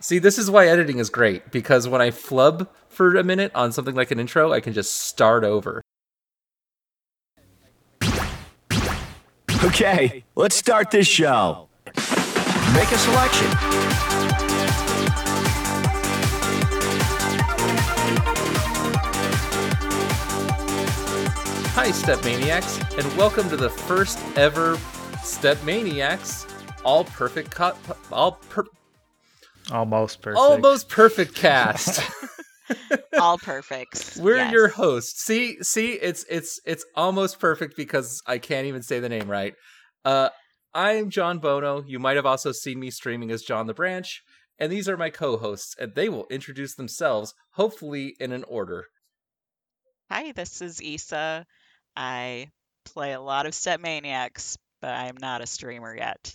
See, this is why editing is great because when I flub for a minute on something like an intro, I can just start over. Okay, let's start this show. Make a selection. Hi, StepManiaX, and welcome to the first ever StepManiaX all perfect co- all per- Almost perfect. almost perfect cast. all perfects. We're Yes. your hosts. See, see, it's it's it's almost perfect because I can't even say the name right. Uh, I'm John Bono. You might have also seen me streaming as John the Branch, and these are my co-hosts, and they will introduce themselves, hopefully in an order. Hi, this is Eesa. I play a lot of StepManiaX, but I am not a streamer yet.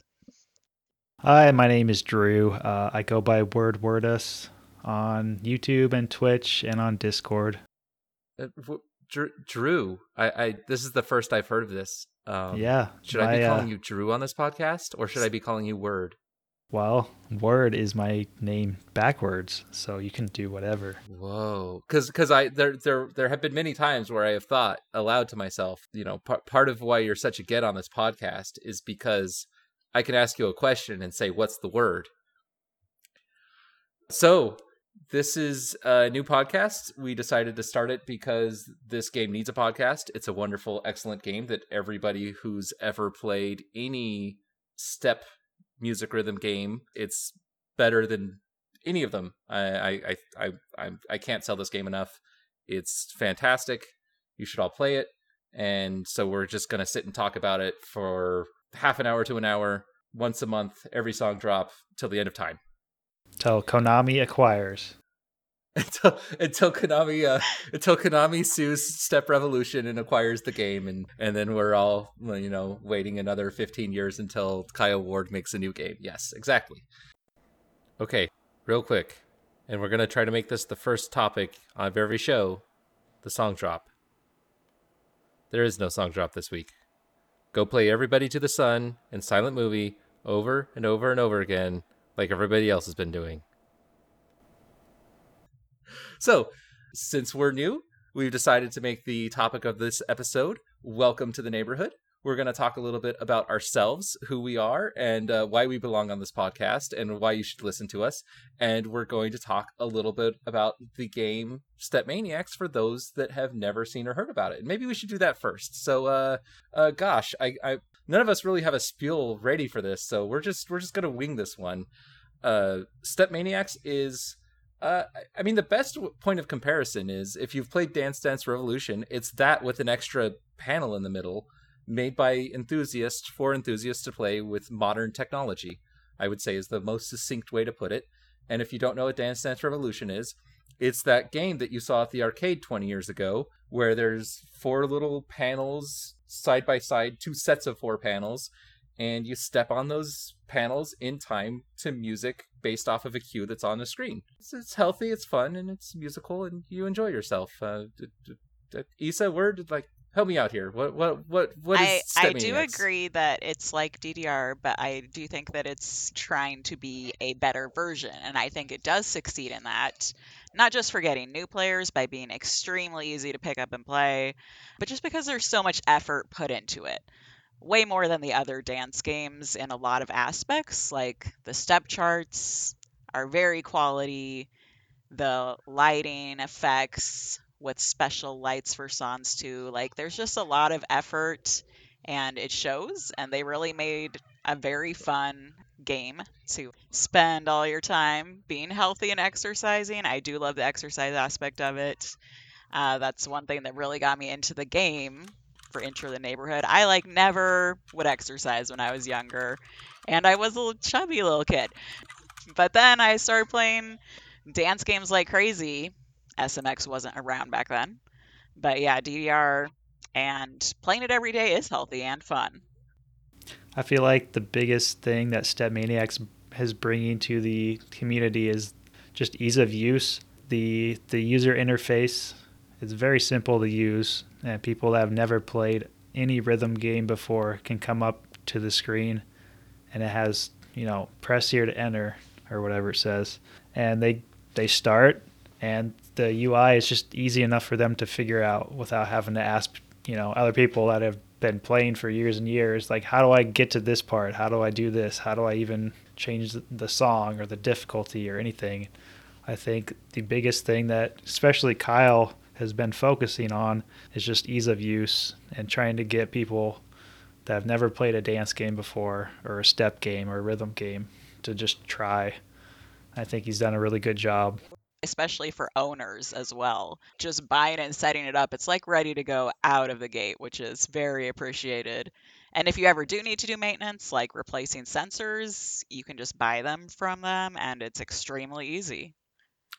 Hi, my name is Drew. Uh, I go by Werd Wordus on YouTube and Twitch and on Discord. Uh, w- Drew, I, I this is the first I've heard of this. Um, yeah. Should I be my, uh, calling you Drew on this podcast, or should I be calling you Werd? Well, Werd is my name backwards, so you can do whatever. Whoa, because because I there there there have been many times where I have thought aloud to myself, you know, part part of why you're such a get on this podcast is because I can ask you a question and say, "What's the word?" So this is a new podcast. We decided to start it because this game needs a podcast. It's a wonderful, excellent game that everybody who's ever played any step music rhythm game, it's better than any of them. I I I I I, can't sell this game enough. It's fantastic. You should all play it. And so we're just gonna sit and talk about it for half an hour to an hour, once a month, every song drop till the end of time. Till Konami acquires. Until until Konami uh, until Konami sues Step Revolution and acquires the game, and and then we're all you know waiting another fifteen years until Kyle Ward makes a new game. Yes, exactly. Okay, real quick, and we're gonna try to make this the first topic of every show, the song drop. There is no song drop this week. Go play Everybody to the Sun and Silent Movie over and over and over again, like everybody else has been doing. So, since we're new, we've decided to make the topic of this episode Welcome to the Neighborhood. We're going to talk a little bit about ourselves, who we are, and uh, why we belong on this podcast, and why you should listen to us. And we're going to talk a little bit about the game StepManiaX for those that have never seen or heard about it. Maybe we should do that first. So, uh, uh, gosh, I, I, none of us really have a spiel ready for this, so we're just we're just going to wing this one. Uh, StepManiaX is uh, I- I mean, the best point of comparison is if you've played Dance Dance Revolution, it's that with an extra panel in the middle, made by enthusiasts for enthusiasts to play with modern technology. I would say is the most succinct way to put it. And if you don't know what Dance Dance Revolution is, it's that game that you saw at the arcade 20 years ago, where there's four little panels side by side, two sets of four panels, and you step on those panels in time to music based off of a cue that's on the screen. It's, it's healthy, it's fun, and it's musical, and you enjoy yourself. Uh, d- d- d- Werd like help me out here. What what what what is I, I do Maniacs? agree that it's like DDR, but I do think that it's trying to be a better version, and I think it does succeed in that. Not just for getting new players by being extremely easy to pick up and play, but just because there's so much effort put into it. Way more than the other dance games in a lot of aspects, like the step charts are very quality, the lighting effects with special lights for songs too. Like there's just a lot of effort and it shows and they really made a very fun game to spend all your time being healthy and exercising. I do love the exercise aspect of it. Uh, that's one thing that really got me into the game for Intro the Neighborhood. I like never would exercise when I was younger, and I was a chubby little kid. But then I started playing dance games like crazy. SMX wasn't around back then. But yeah, DDR and playing it every day is healthy and fun. I feel like the biggest thing that StepManiaX is bringing to the community is just ease of use. The the user interface is very simple to use, and people that have never played any rhythm game before can come up to the screen, and it has you know press here to enter or whatever it says, and they they start, and the UI is just easy enough for them to figure out without having to ask you know other people that have been playing for years and years like how do i get to this part? How do i do this? How do i even change the song or the difficulty or anything? I think the biggest thing that especially kyle has been focusing on is just ease of use and trying to get people that have never played a dance game before or a step game or a rhythm game to just try. I think he's done a really good job especially for owners as well. Just buying it and setting it up, it's like ready to go out of the gate, which is very appreciated. And if you ever do need to do maintenance, like replacing sensors, you can just buy them from them and it's extremely easy.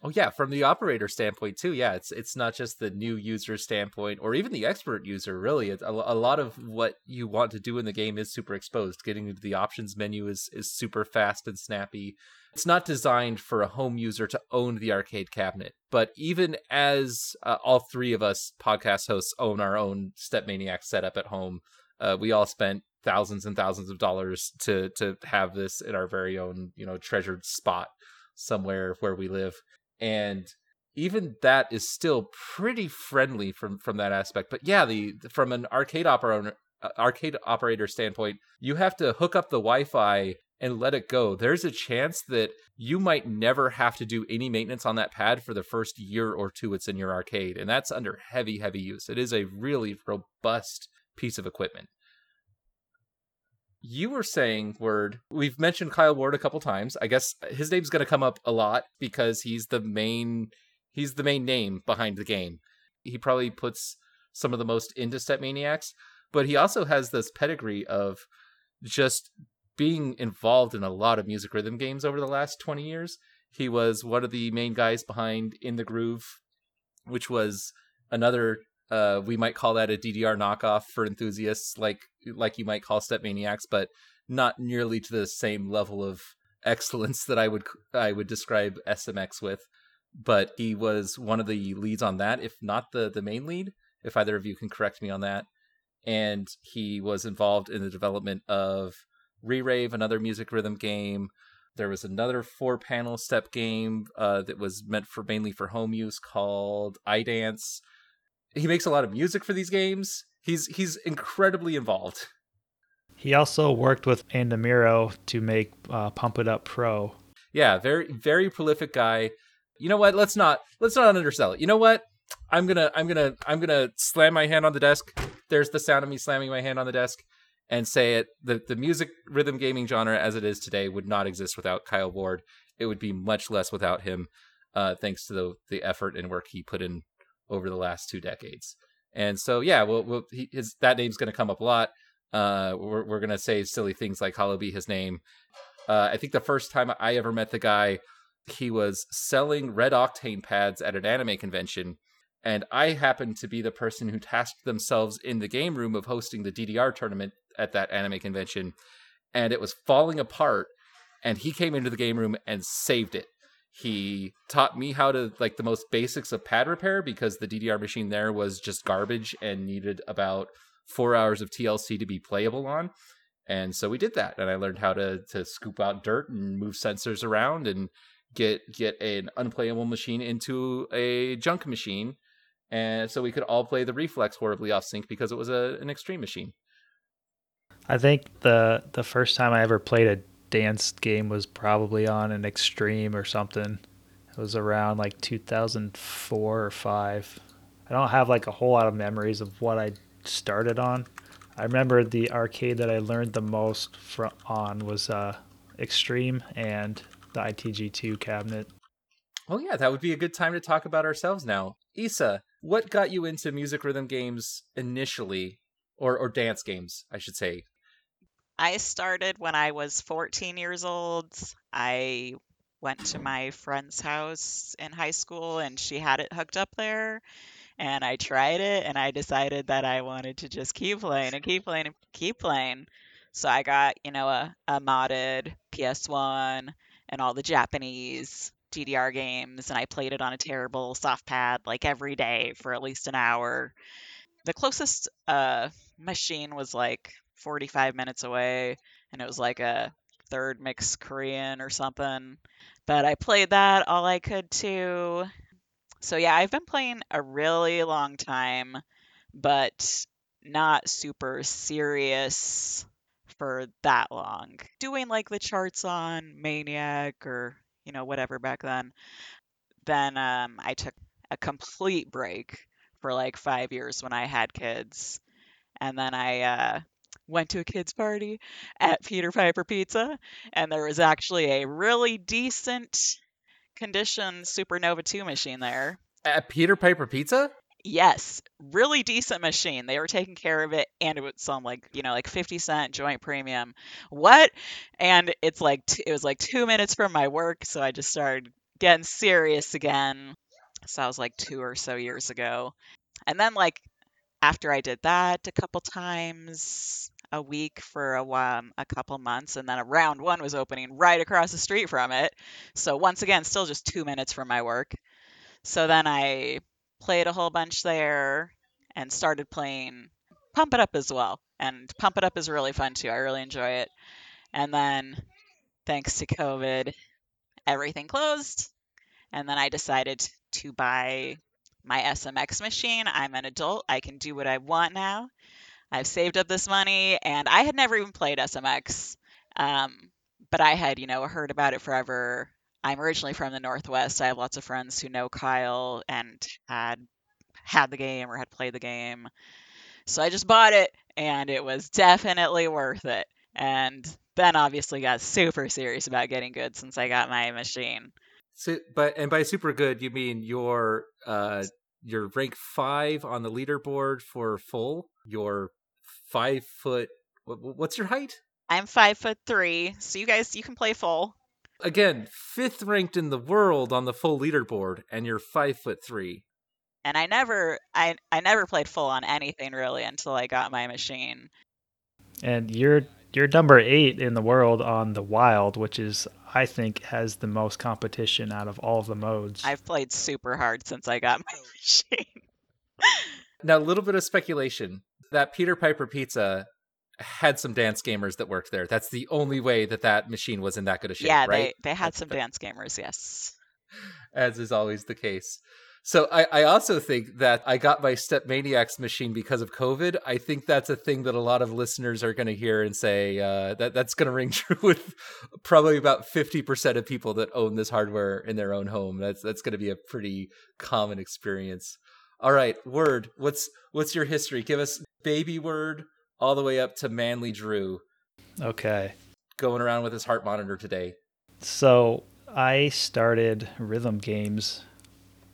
Oh yeah, from the operator standpoint too. Yeah, it's it's not just the new user standpoint or even the expert user. Really, it's a, a lot of what you want to do in the game is super exposed. Getting into the options menu is is super fast and snappy. It's not designed for a home user to own the arcade cabinet, but even as uh, all three of us podcast hosts own our own Step Maniac setup at home, uh, we all spent thousands and thousands of dollars to to have this in our very own you know treasured spot somewhere where we live. And even that is still pretty friendly from from that aspect. But yeah the from an arcade operator uh, arcade operator standpoint you have to hook up the wi-fi and let it go. There's a chance that you might never have to do any maintenance on that pad for the first year or two it's in your arcade and that's under heavy heavy use. It is a really robust piece of equipment. You were saying Werd we've mentioned kyle ward a couple times. I guess his name's going to come up a lot because he's the main he's the main name behind the game. He probably puts some of the most into StepManiaX but he also has this pedigree of just being involved in a lot of music rhythm games over the last 20 years he was one of the main guys behind in the groove which was another uh, we might call that a DDR knockoff for enthusiasts, like like you might call StepManiaX, but not nearly to the same level of excellence that I would I would describe SMX with. But he was one of the leads on that, if not the the main lead. If either of you can correct me on that, and he was involved in the development of Re-Rave, another music rhythm game. There was another four panel step game uh, that was meant for mainly for home use called iDance he makes a lot of music for these games. He's he's incredibly involved. He also worked with Andamiro to make uh, Pump It Up Pro. Yeah, very very prolific guy. You know what? Let's not let's not undersell it. You know what? I'm gonna I'm gonna I'm gonna slam my hand on the desk. There's the sound of me slamming my hand on the desk and say it. The the music rhythm gaming genre as it is today would not exist without Kyle Ward. It would be much less without him. Uh, thanks to the the effort and work he put in over the last two decades. And so, yeah, well, well he, his that name's going to come up a lot. Uh, we're we're going to say silly things like "Hollow be his name." Uh, I think the first time I ever met the guy, he was selling RedOctane pads at an anime convention, and I happened to be the person who tasked themselves in the game room of hosting the DDR tournament at that anime convention, and it was falling apart. And he came into the game room and saved it he taught me how to like the most basics of pad repair because the DDR machine there was just garbage and needed about four hours of TLC to be playable on. And so we did that, and I learned how to to scoop out dirt and move sensors around and get get an unplayable machine into a junk machine, and so we could all play the reflex horribly off sync because it was a, an extreme machine. I think the the first time I ever played a dance game was probably on an extreme or something. It was around like 2004 or 5. I don't have like a whole lot of memories of what I started on. I remember the arcade that I learned the most from on was uh, Extreme and the ITG2 cabinet. Oh yeah, that would be a good time to talk about ourselves now. Eesa, what got you into music rhythm games initially, or or dance games, I should say, I started when I was 14 years old. I went to my friend's house in high school and she had it hooked up there. And I tried it and I decided that I wanted to just keep playing and keep playing and keep playing. So I got, you know, a, a modded PS1 and all the Japanese DDR games and I played it on a terrible soft pad like every day for at least an hour. The closest uh, machine was like 45 minutes away and it was like a third mixed Korean or something. But I played that all I could too. So yeah, I've been playing a really long time, but not super serious for that long. Doing like the charts on Maniac or, you know, whatever back then. Then um, I took a complete break for like five years when I had kids. And then I uh, went to a kids' party at Peter Piper Pizza, and there was actually a really decent condition Supernova 2 machine there. At Peter Piper Pizza? Yes, really decent machine. They were taking care of it, and it was some like you know like fifty cent joint premium. What? And it's like t- it was like two minutes from my work, so I just started getting serious again. So I was like two or so years ago, and then like after I did that a couple times a week for a while, um, a couple months, and then a round one was opening right across the street from it. So once again, still just two minutes from my work. So then I played a whole bunch there and started playing Pump It Up as well. And Pump It Up is really fun too. I really enjoy it. And then thanks to COVID, everything closed. And then I decided to buy my SMX machine. I'm an adult. I can do what I want now. I've saved up this money and I had never even played SMX. Um, but I had, you know, heard about it forever. I'm originally from the Northwest. I have lots of friends who know Kyle and had had the game or had played the game. So I just bought it and it was definitely worth it. And then obviously got super serious about getting good since I got my machine. So, but and by super good you mean your uh your rank five on the leaderboard for full. Your five foot. What, what's your height? I'm five foot three, so you guys you can play full. Again, fifth ranked in the world on the full leaderboard, and you're five foot three. And I never, I I never played full on anything really until I got my machine. And you're you're number eight in the world on the wild, which is I think has the most competition out of all of the modes. I've played super hard since I got my machine. now, a little bit of speculation that Peter Piper Pizza had some dance gamers that worked there. That's the only way that that machine was in that good a shape. Yeah, right? they they had some dance gamers. Yes, as is always the case. So I, I also think that I got my StepManiaX machine because of COVID. I think that's a thing that a lot of listeners are going to hear and say uh, that that's going to ring true with probably about fifty percent of people that own this hardware in their own home. That's that's going to be a pretty common experience. All right, Werd. What's what's your history? Give us baby Werd all the way up to manly Drew. Okay. Going around with his heart monitor today. So I started rhythm games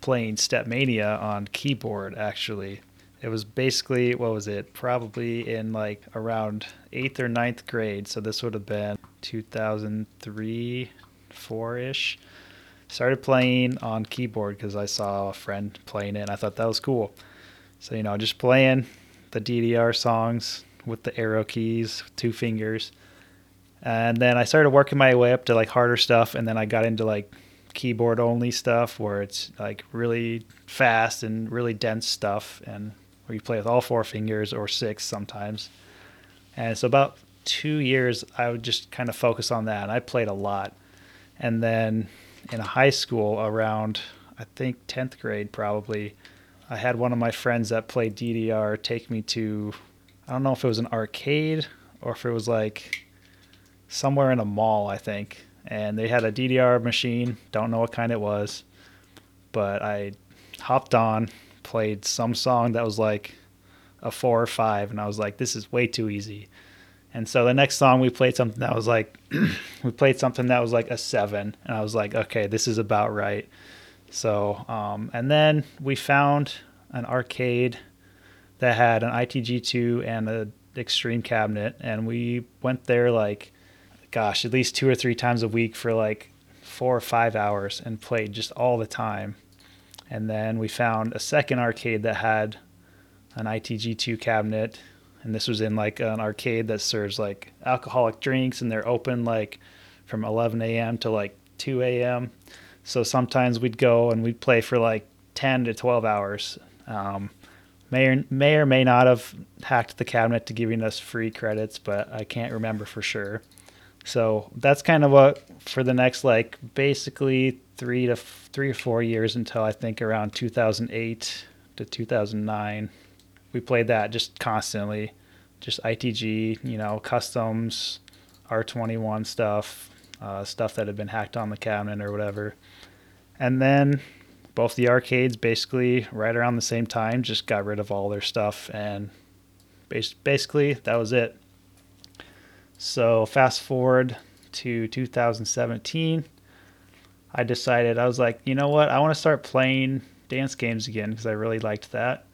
playing Stepmania on keyboard actually. It was basically what was it? Probably in like around eighth or ninth grade. So this would have been 2003, four ish. Started playing on keyboard because I saw a friend playing it and I thought that was cool. So, you know, just playing the DDR songs with the arrow keys, two fingers. And then I started working my way up to like harder stuff. And then I got into like keyboard only stuff where it's like really fast and really dense stuff. And where you play with all four fingers or six sometimes. And so about two years, I would just kind of focus on that. And I played a lot. And then in high school, around I think 10th grade probably, I had one of my friends that played DDR take me to, I don't know if it was an arcade or if it was like somewhere in a mall, I think. And they had a DDR machine, don't know what kind it was, but I hopped on, played some song that was like a four or five, and I was like, this is way too easy. And so the next song we played something that was like we played something that was like a seven, and I was like, okay, this is about right. So um, and then we found an arcade that had an ITG2 and an Extreme cabinet, and we went there like, gosh, at least two or three times a week for like four or five hours and played just all the time. And then we found a second arcade that had an ITG2 cabinet and this was in like an arcade that serves like alcoholic drinks and they're open like from 11 a.m. to like 2 a.m. So sometimes we'd go and we'd play for like 10 to 12 hours. Um, may or may or may not have hacked the cabinet to giving us free credits, but I can't remember for sure. So that's kind of what for the next like basically three to f- three or four years until I think around 2008 to 2009. We played that just constantly, just ITG, you know, customs, R21 stuff, uh, stuff that had been hacked on the cabinet or whatever. And then both the arcades basically right around the same time just got rid of all their stuff and basically that was it. So fast forward to 2017, I decided I was like, you know what? I want to start playing dance games again because I really liked that.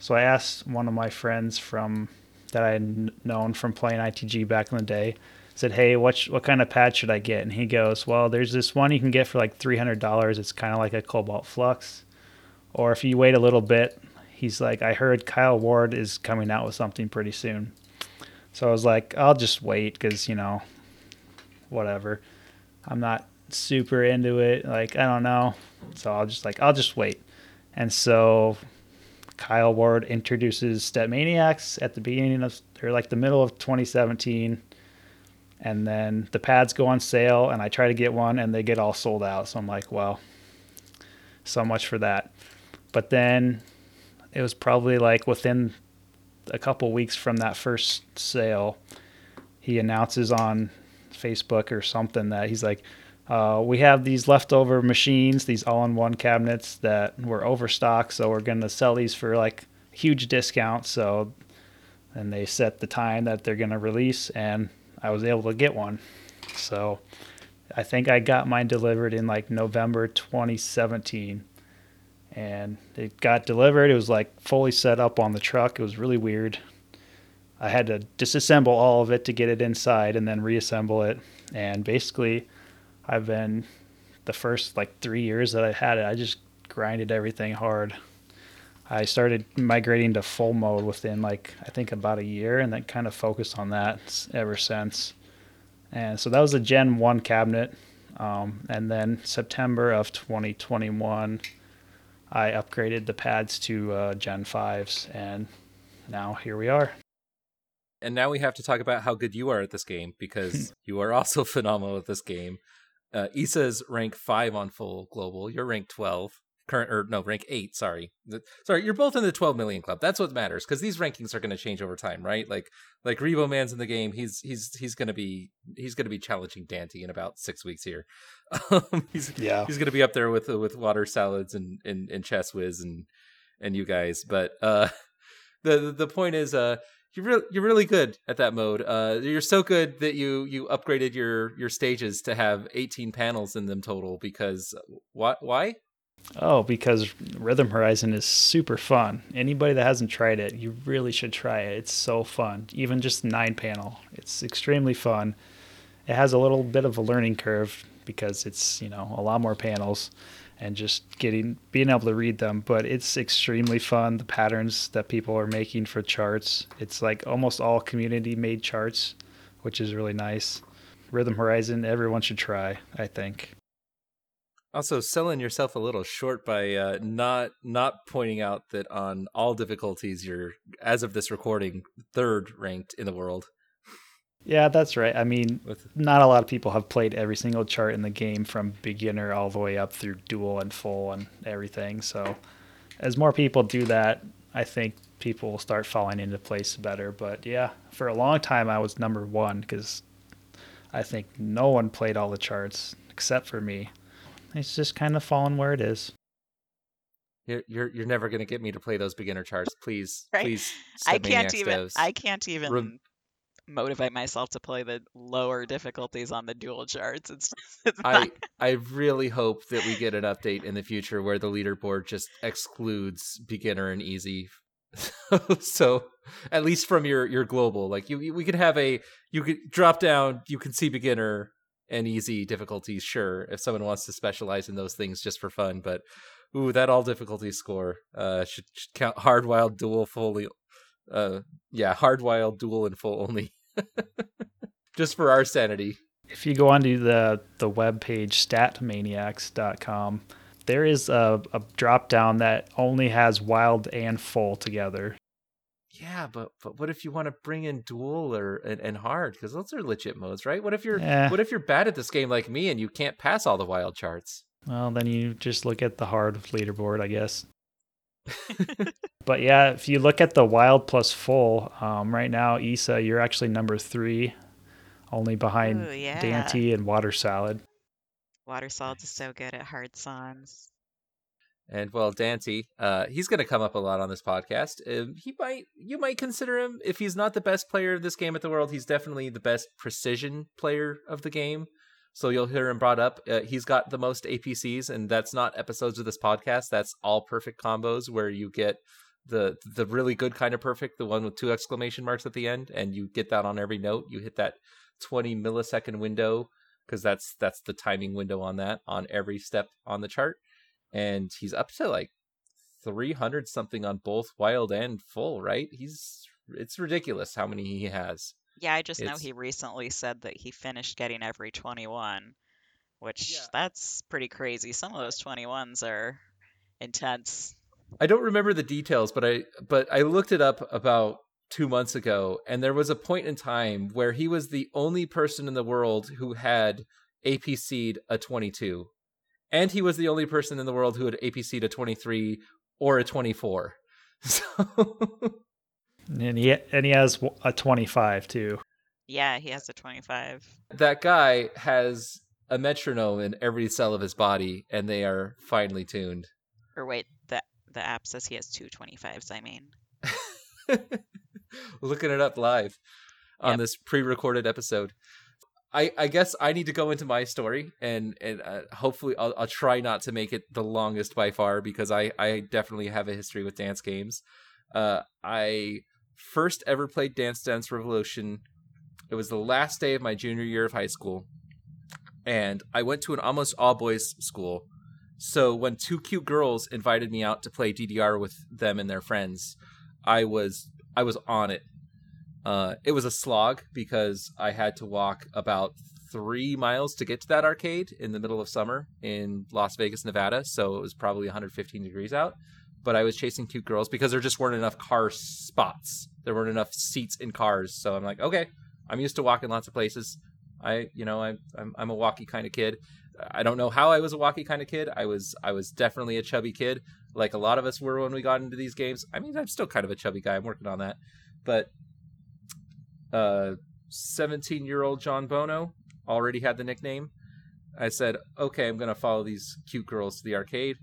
So I asked one of my friends from that I had known from playing ITG back in the day. Said, "Hey, what sh- what kind of pad should I get?" And he goes, "Well, there's this one you can get for like three hundred dollars. It's kind of like a Cobalt Flux, or if you wait a little bit, he's like, I heard Kyle Ward is coming out with something pretty soon. So I was like, I'll just wait because you know, whatever. I'm not super into it. Like I don't know, so I'll just like I'll just wait. And so Kyle Ward introduces StepManiaX at the beginning of or like the middle of 2017. And then the pads go on sale, and I try to get one, and they get all sold out. So I'm like, well, so much for that. But then it was probably like within a couple weeks from that first sale, he announces on Facebook or something that he's like, uh, we have these leftover machines, these all-in-one cabinets that were overstocked, so we're going to sell these for like huge discounts. So, and they set the time that they're going to release, and I was able to get one. So, I think I got mine delivered in like November 2017, and it got delivered. It was like fully set up on the truck. It was really weird. I had to disassemble all of it to get it inside, and then reassemble it. And basically, I've been the first like three years that I had it, I just grinded everything hard. I started migrating to full mode within like I think about a year, and then kind of focused on that ever since. And so that was a Gen One cabinet, um, and then September of 2021, I upgraded the pads to uh, Gen Fives, and now here we are. And now we have to talk about how good you are at this game because you are also phenomenal at this game. Uh, Eesa's rank five on full global. You're rank twelve, current or no rank eight. Sorry, the, sorry. You're both in the twelve million club. That's what matters because these rankings are going to change over time, right? Like like Rebo Man's in the game. He's he's he's going to be he's going to be challenging Dante in about six weeks here. Um, he's Yeah. he's going to be up there with with water salads and and, and chess whiz and and you guys. But uh, the the point is uh you're really you're really good at that mode. Uh, you're so good that you you upgraded your your stages to have 18 panels in them total. Because why? Why? Oh, because Rhythm Horizon is super fun. Anybody that hasn't tried it, you really should try it. It's so fun. Even just nine panel, it's extremely fun. It has a little bit of a learning curve because it's you know a lot more panels and just getting being able to read them but it's extremely fun the patterns that people are making for charts it's like almost all community made charts which is really nice rhythm horizon everyone should try i think Also, selling yourself a little short by uh, not not pointing out that on all difficulties you're, as of this recording, third ranked in the world. yeah that's right i mean With not a lot of people have played every single chart in the game from beginner all the way up through dual and full and everything. So, as more people do that, I think people will start falling into place better. But yeah, for a long time, I was number one because I think no one played all the charts except for me. It's just kind of fallen where it is. you're you're, you're never gonna get me to play those beginner charts. Please, Right. please. I can't even devs. I can't even Rem- motivate myself to play the lower difficulties on the dual charts. It's, it's I not I really hope that we get an update in the future where the leaderboard just excludes beginner and easy. so at least from your your global, like you, you- we could have a you could drop down. You can see beginner and easy difficulties. Sure, if someone wants to specialize in those things just for fun, but ooh, that all difficulty score uh should, should count hard wild dual fully. Uh, yeah, hard wild dual and full only. just for our sanity. If you go onto the the web page statmaniax.com, there is a, a drop down that only has wild and full together. Yeah, but but what if you want to bring in dual or and, and hard because those are legit modes, right? What if you're Eh. what if you're bad at this game like me and you can't pass all the wild charts? Well, then you just look at the hard leaderboard, I guess. but yeah, if you look at the wild plus full, um, right now, Eesa, you're actually number three, only behind Ooh, yeah. Dante and Water Salad. Water Salt is so good at hard songs. And well, Dante, uh, he's going to come up a lot on this podcast. Um, he might, you might consider him if he's not the best player of this game at the world. He's definitely the best precision player of the game. So you'll hear him brought up. Uh, he's got the most APCs, and that's not episodes of this podcast. That's all perfect combos where you get the the really good kind of perfect, the one with two exclamation marks at the end, and you get that on every note. You hit that twenty millisecond window because that's that's the timing window on that on every step on the chart and he's up to like 300 something on both wild and full right he's it's ridiculous how many he has Yeah, I just know he recently said that he finished getting every 21, which Yeah. that's pretty crazy. Some of those 21s are intense. i don't remember the details but i but i looked it up about two months ago and there was a point in time where he was the only person in the world who had apc'd a 22 and he was the only person in the world who had apc'd a 23 or a 24 so And he and he has a 25 too. Yeah, he has a 25. that guy has a metronome in every cell of his body and they are finely tuned Or wait, the the app says he has two 25s, I mean. looking it up live on Yep. this pre-recorded episode I, I guess I need to go into my story and and uh, hopefully I'll, I'll try not to make it the longest by far because I, I definitely have a history with dance games. Uh, I first ever played Dance Dance Revolution. It was the last day of my junior year of high school, and I went to an almost all boys school. So when two cute girls invited me out to play DDR with them and their friends, I was I was on it. Uh, it was a slog because I had to walk about three miles to get to that arcade in the middle of summer in Las Vegas, Nevada. So it was probably 115 degrees out. But I was chasing cute girls because there just weren't enough car spots. There weren't enough seats in cars. So I'm like, okay, I'm used to walking lots of places. I, you know, I, I'm I'm a walkie kind of kid. I don't know how I was a walkie kind of kid. I was I was definitely a chubby kid, like a lot of us were when we got into these games. I mean, I'm still kind of a chubby guy. I'm working on that, but 17 year old John Bono already had the nickname. I said, okay, I'm gonna follow these cute girls to the arcade,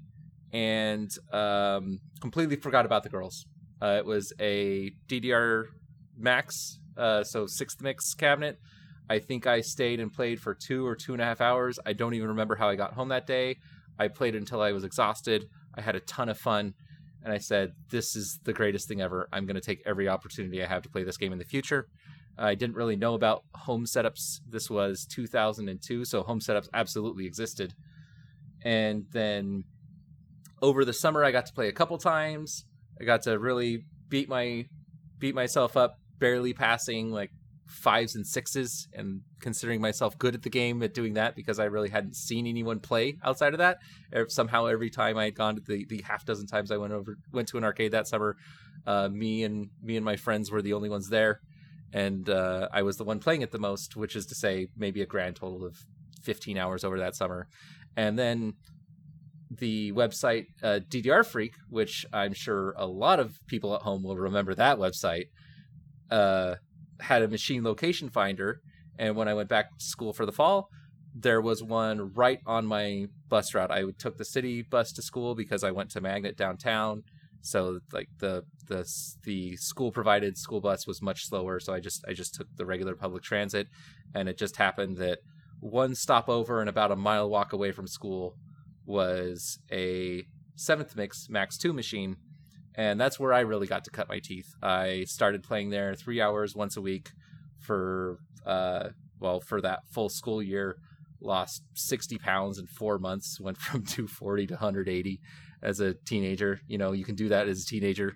and um, completely forgot about the girls. Uh, it was a DDR Max, uh, so sixth mix cabinet. I think I stayed and played for two or two and a half hours. I don't even remember how I got home that day. I played until I was exhausted. I had a ton of fun, and I said, "This is the greatest thing ever. I'm going to take every opportunity I have to play this game in the future." I didn't really know about home setups. This was 2002, so home setups absolutely existed. And then over the summer, I got to play a couple times. I got to really beat my beat myself up, barely passing like fives and sixes, and considering myself good at the game at doing that because I really hadn't seen anyone play outside of that. Somehow, every time I had gone to the, the half dozen times I went over went to an arcade that summer, uh, me and me and my friends were the only ones there and uh, I was the one playing it the most, which is to say, maybe a grand total of 15 hours over that summer. And then the website uh, DDR Freak, which I'm sure a lot of people at home will remember that website, uh, had a machine location finder. And when I went back to school for the fall, there was one right on my bus route. I took the city bus to school because I went to Magnet downtown so like the the the school provided school bus was much slower so i just i just took the regular public transit. And it just happened that one stop over and about a mile walk away from school was a seventh mix max 2 machine. And that's where i really got to cut my teeth. I started playing there three hours once a week for uh well for that full school year lost 60 pounds in four months went from 240 to 180 as a teenager. You know, you can do that as a teenager,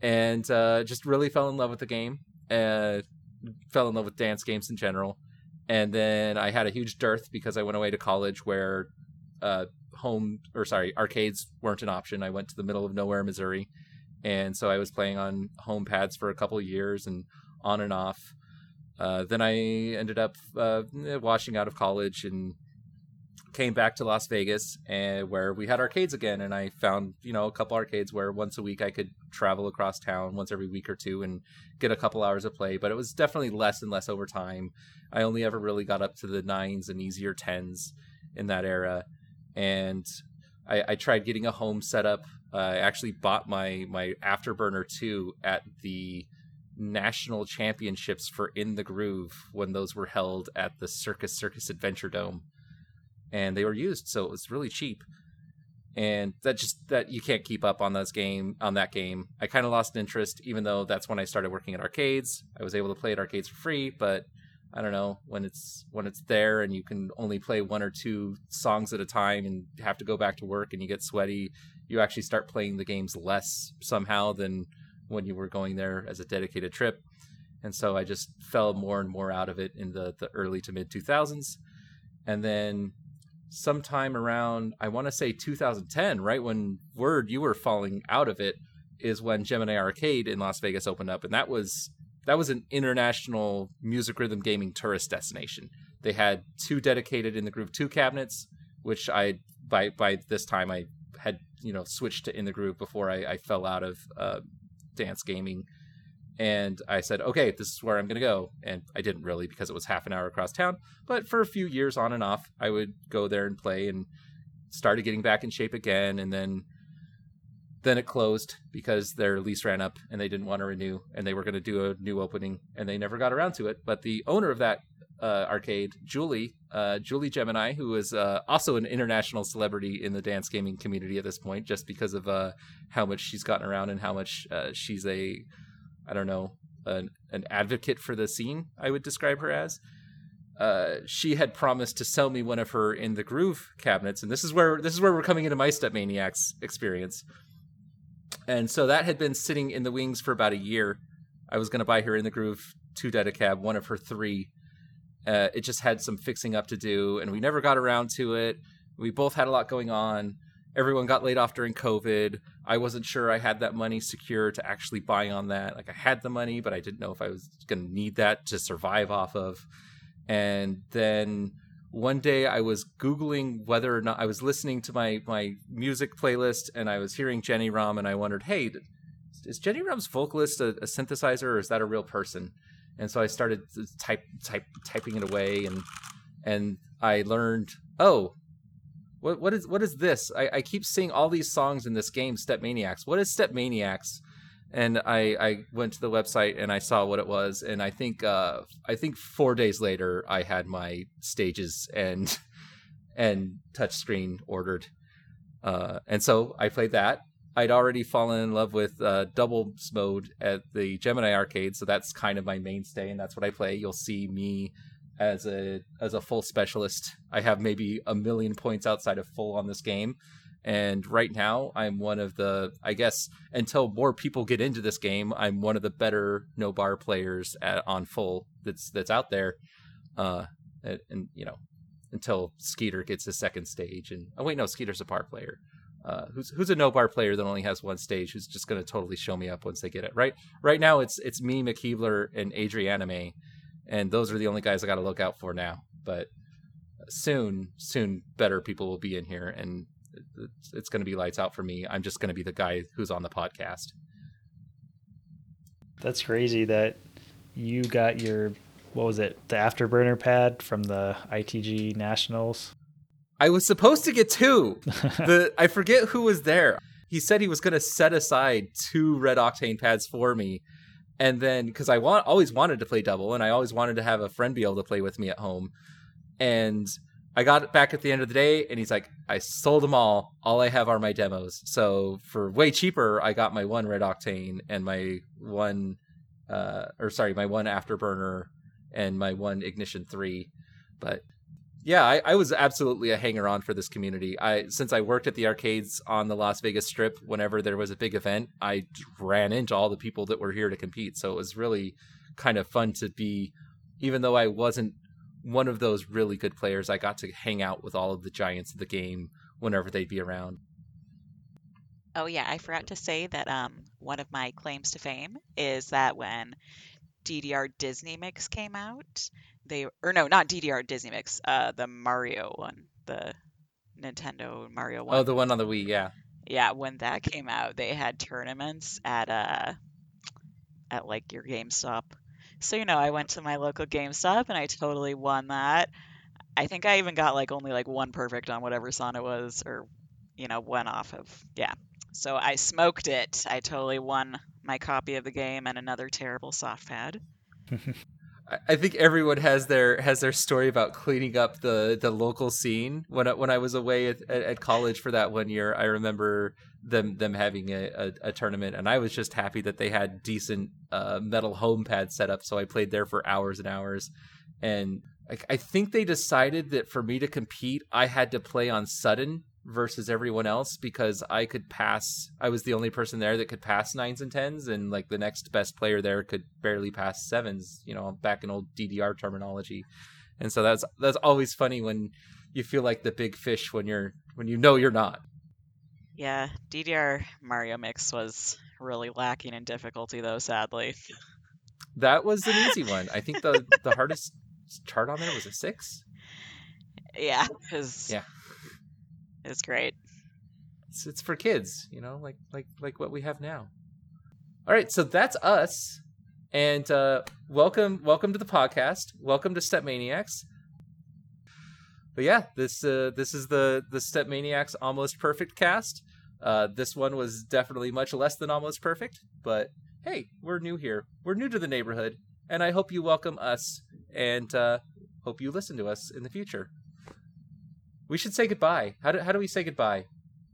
and uh, just really fell in love with the game. Uh, fell in love with dance games in general, and then I had a huge dearth because I went away to college where uh, home or sorry arcades weren't an option. I went to the middle of nowhere, Missouri, and so I was playing on home pads for a couple years and on and off. Uh, then I ended up uh, washing out of college and came back to Las Vegas and where we had arcades again and I found, you know, a couple arcades where once a week I could travel across town once every week or two and get a couple hours of play, but it was definitely less and less over time. I only ever really got up to the 9s and easier 10s in that era and I, I tried getting a home setup. Uh, I actually bought my my Afterburner 2 at the national championships for In the Groove when those were held at the Circus Circus Adventure Dome and they were used, so it was really cheap. And that just that you can't keep up on this game on that game. I kind of lost interest, even though that's when I started working at arcades. I was able to play at arcades for free, but I don't know when it's when it's there and you can only play one or two songs at a time and have to go back to work and you get sweaty. You actually start playing the games less somehow than when you were going there as a dedicated trip. And so I just fell more and more out of it in the, the early to mid 2000s. And then sometime around I want to say 2010, right when Werd you were falling out of it, is when Gemini Arcade in Las Vegas opened up, and that was that was an international music rhythm gaming tourist destination. They had two dedicated in the Groove two cabinets, which I by by this time I had you know switched to in the Groove before I, I fell out of uh, dance gaming and I said, okay, this is where I'm going to go. And I didn't really because it was half an hour across town. But for a few years on and off, I would go there and play and started getting back in shape again. And then then it closed because their lease ran up and they didn't want to renew and they were going to do a new opening and they never got around to it. But the owner of that uh, arcade, Julie, uh, Julie Gemini, who is uh, also an international celebrity in the dance gaming community at this point, just because of uh, how much she's gotten around and how much uh, she's a I don't know, an, an advocate for the scene, I would describe her as. Uh, she had promised to sell me one of her in the groove cabinets, and this is where this is where we're coming into my StepManiaX experience. And so that had been sitting in the wings for about a year. I was going to buy her in the groove two Dedicab, one of her three. Uh, it just had some fixing up to do, and we never got around to it. We both had a lot going on everyone got laid off during COVID. I wasn't sure I had that money secure to actually buy on that. Like I had the money, but I didn't know if I was going to need that to survive off of. And then one day I was googling whether or not I was listening to my my music playlist and I was hearing Jenny Rom and I wondered, hey, is Jenny Rom's vocalist a, a synthesizer or is that a real person? And so I started type type typing it away and and I learned, oh, what what is what is this? I, I keep seeing all these songs in this game, StepManiaX. What is StepManiaX? And I, I went to the website and I saw what it was, and I think uh, I think four days later I had my stages and and touchscreen ordered, uh, and so I played that. I'd already fallen in love with uh, doubles mode at the Gemini arcade, so that's kind of my mainstay, and that's what I play. You'll see me as a as a full specialist. I have maybe a million points outside of full on this game. And right now, I'm one of the, I guess, until more people get into this game, I'm one of the better no bar players at, on full that's that's out there. Uh, and, and you know, until Skeeter gets his second stage, and oh wait, no, Skeeter's a bar player. Uh, who's who's a no bar player that only has one stage? Who's just going to totally show me up once they get it right? Right now, it's it's me, McKeebler, and Adrianime and those are the only guys I got to look out for now. But soon, soon, better people will be in here, and it's, it's going to be lights out for me. I'm just going to be the guy who's on the podcast. That's crazy that you got your what was it the afterburner pad from the ITG Nationals. I was supposed to get two. the I forget who was there. He said he was going to set aside two RedOctane pads for me, and then because I want always wanted to play double, and I always wanted to have a friend be able to play with me at home, and I got it back at the end of the day, and he's like, "I sold them all. All I have are my demos. So for way cheaper, I got my one RedOctane and my one, uh, or sorry, my one afterburner and my one ignition three. But yeah, I, I, was absolutely a hanger on for this community. I since I worked at the arcades on the Las Vegas Strip, whenever there was a big event, I ran into all the people that were here to compete. So it was really kind of fun to be, even though I wasn't one of those really good players, I got to hang out with all of the giants of the game whenever they'd be around. Oh yeah, I forgot to say that um one of my claims to fame is that when DDR Disney Mix came out, they or no, not DDR Disney Mix, uh the Mario one, the Nintendo Mario one. Oh, the one on the Wii, yeah. Yeah, when that came out, they had tournaments at uh at like your GameStop. So you know, I went to my local GameStop and I totally won that. I think I even got like only like one perfect on whatever song it was, or you know, one off of yeah. So I smoked it. I totally won my copy of the game and another terrible soft pad. I- think everyone has their has their story about cleaning up the the local scene. When I, when I was away at, at, at college for that one year, I remember them them having a, a, a tournament, and I was just happy that they had decent uh, metal home pad set up. So I played there for hours and hours, and I, I think they decided that for me to compete, I had to play on sudden versus everyone else because I could pass. I was the only person there that could pass nines and tens, and like the next best player there could barely pass sevens. You know, back in old DDR terminology, and so that's that's always funny when you feel like the big fish when you're when you know you're not. Yeah, DDR Mario Mix was really lacking in difficulty though, sadly. That was an easy one. I think the the hardest chart on there was a six. Yeah, cuz Yeah. It's great. It's, it's for kids, you know, like like like what we have now. All right, so that's us, and uh, welcome welcome to the podcast. Welcome to StepManiaX. But yeah, this uh, this is the the StepManiaX almost perfect cast. Uh, this one was definitely much less than almost perfect, but hey, we're new here. We're new to the neighborhood, and I hope you welcome us and uh, hope you listen to us in the future. We should say goodbye. How do how do we say goodbye?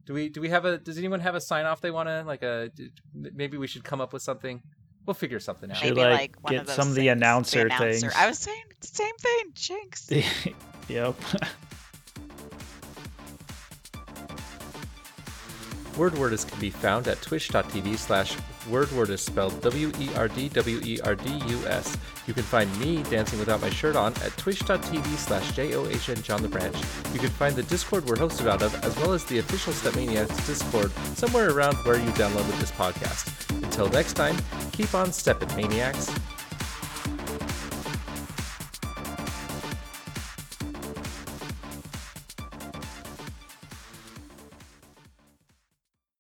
Do we do we have a does anyone have a sign off they want to like a maybe we should come up with something. We'll figure something out. Should, Maybe like, like, one get of those some of the things, announcer things. I was saying the same thing, Jinx. yep. Werdwerdus can be found at twitch.tv slash werdwerdus spelled W-E-R-D-W-E-R-D-U-S. You can find me dancing without my shirt on at twitch.tv slash J-O-H-N John the Branch. You can find the Discord we're hosted out of, as well as the official StepManiaX Discord, somewhere around where you downloaded this podcast. Until next time, keep on stepping, maniacs.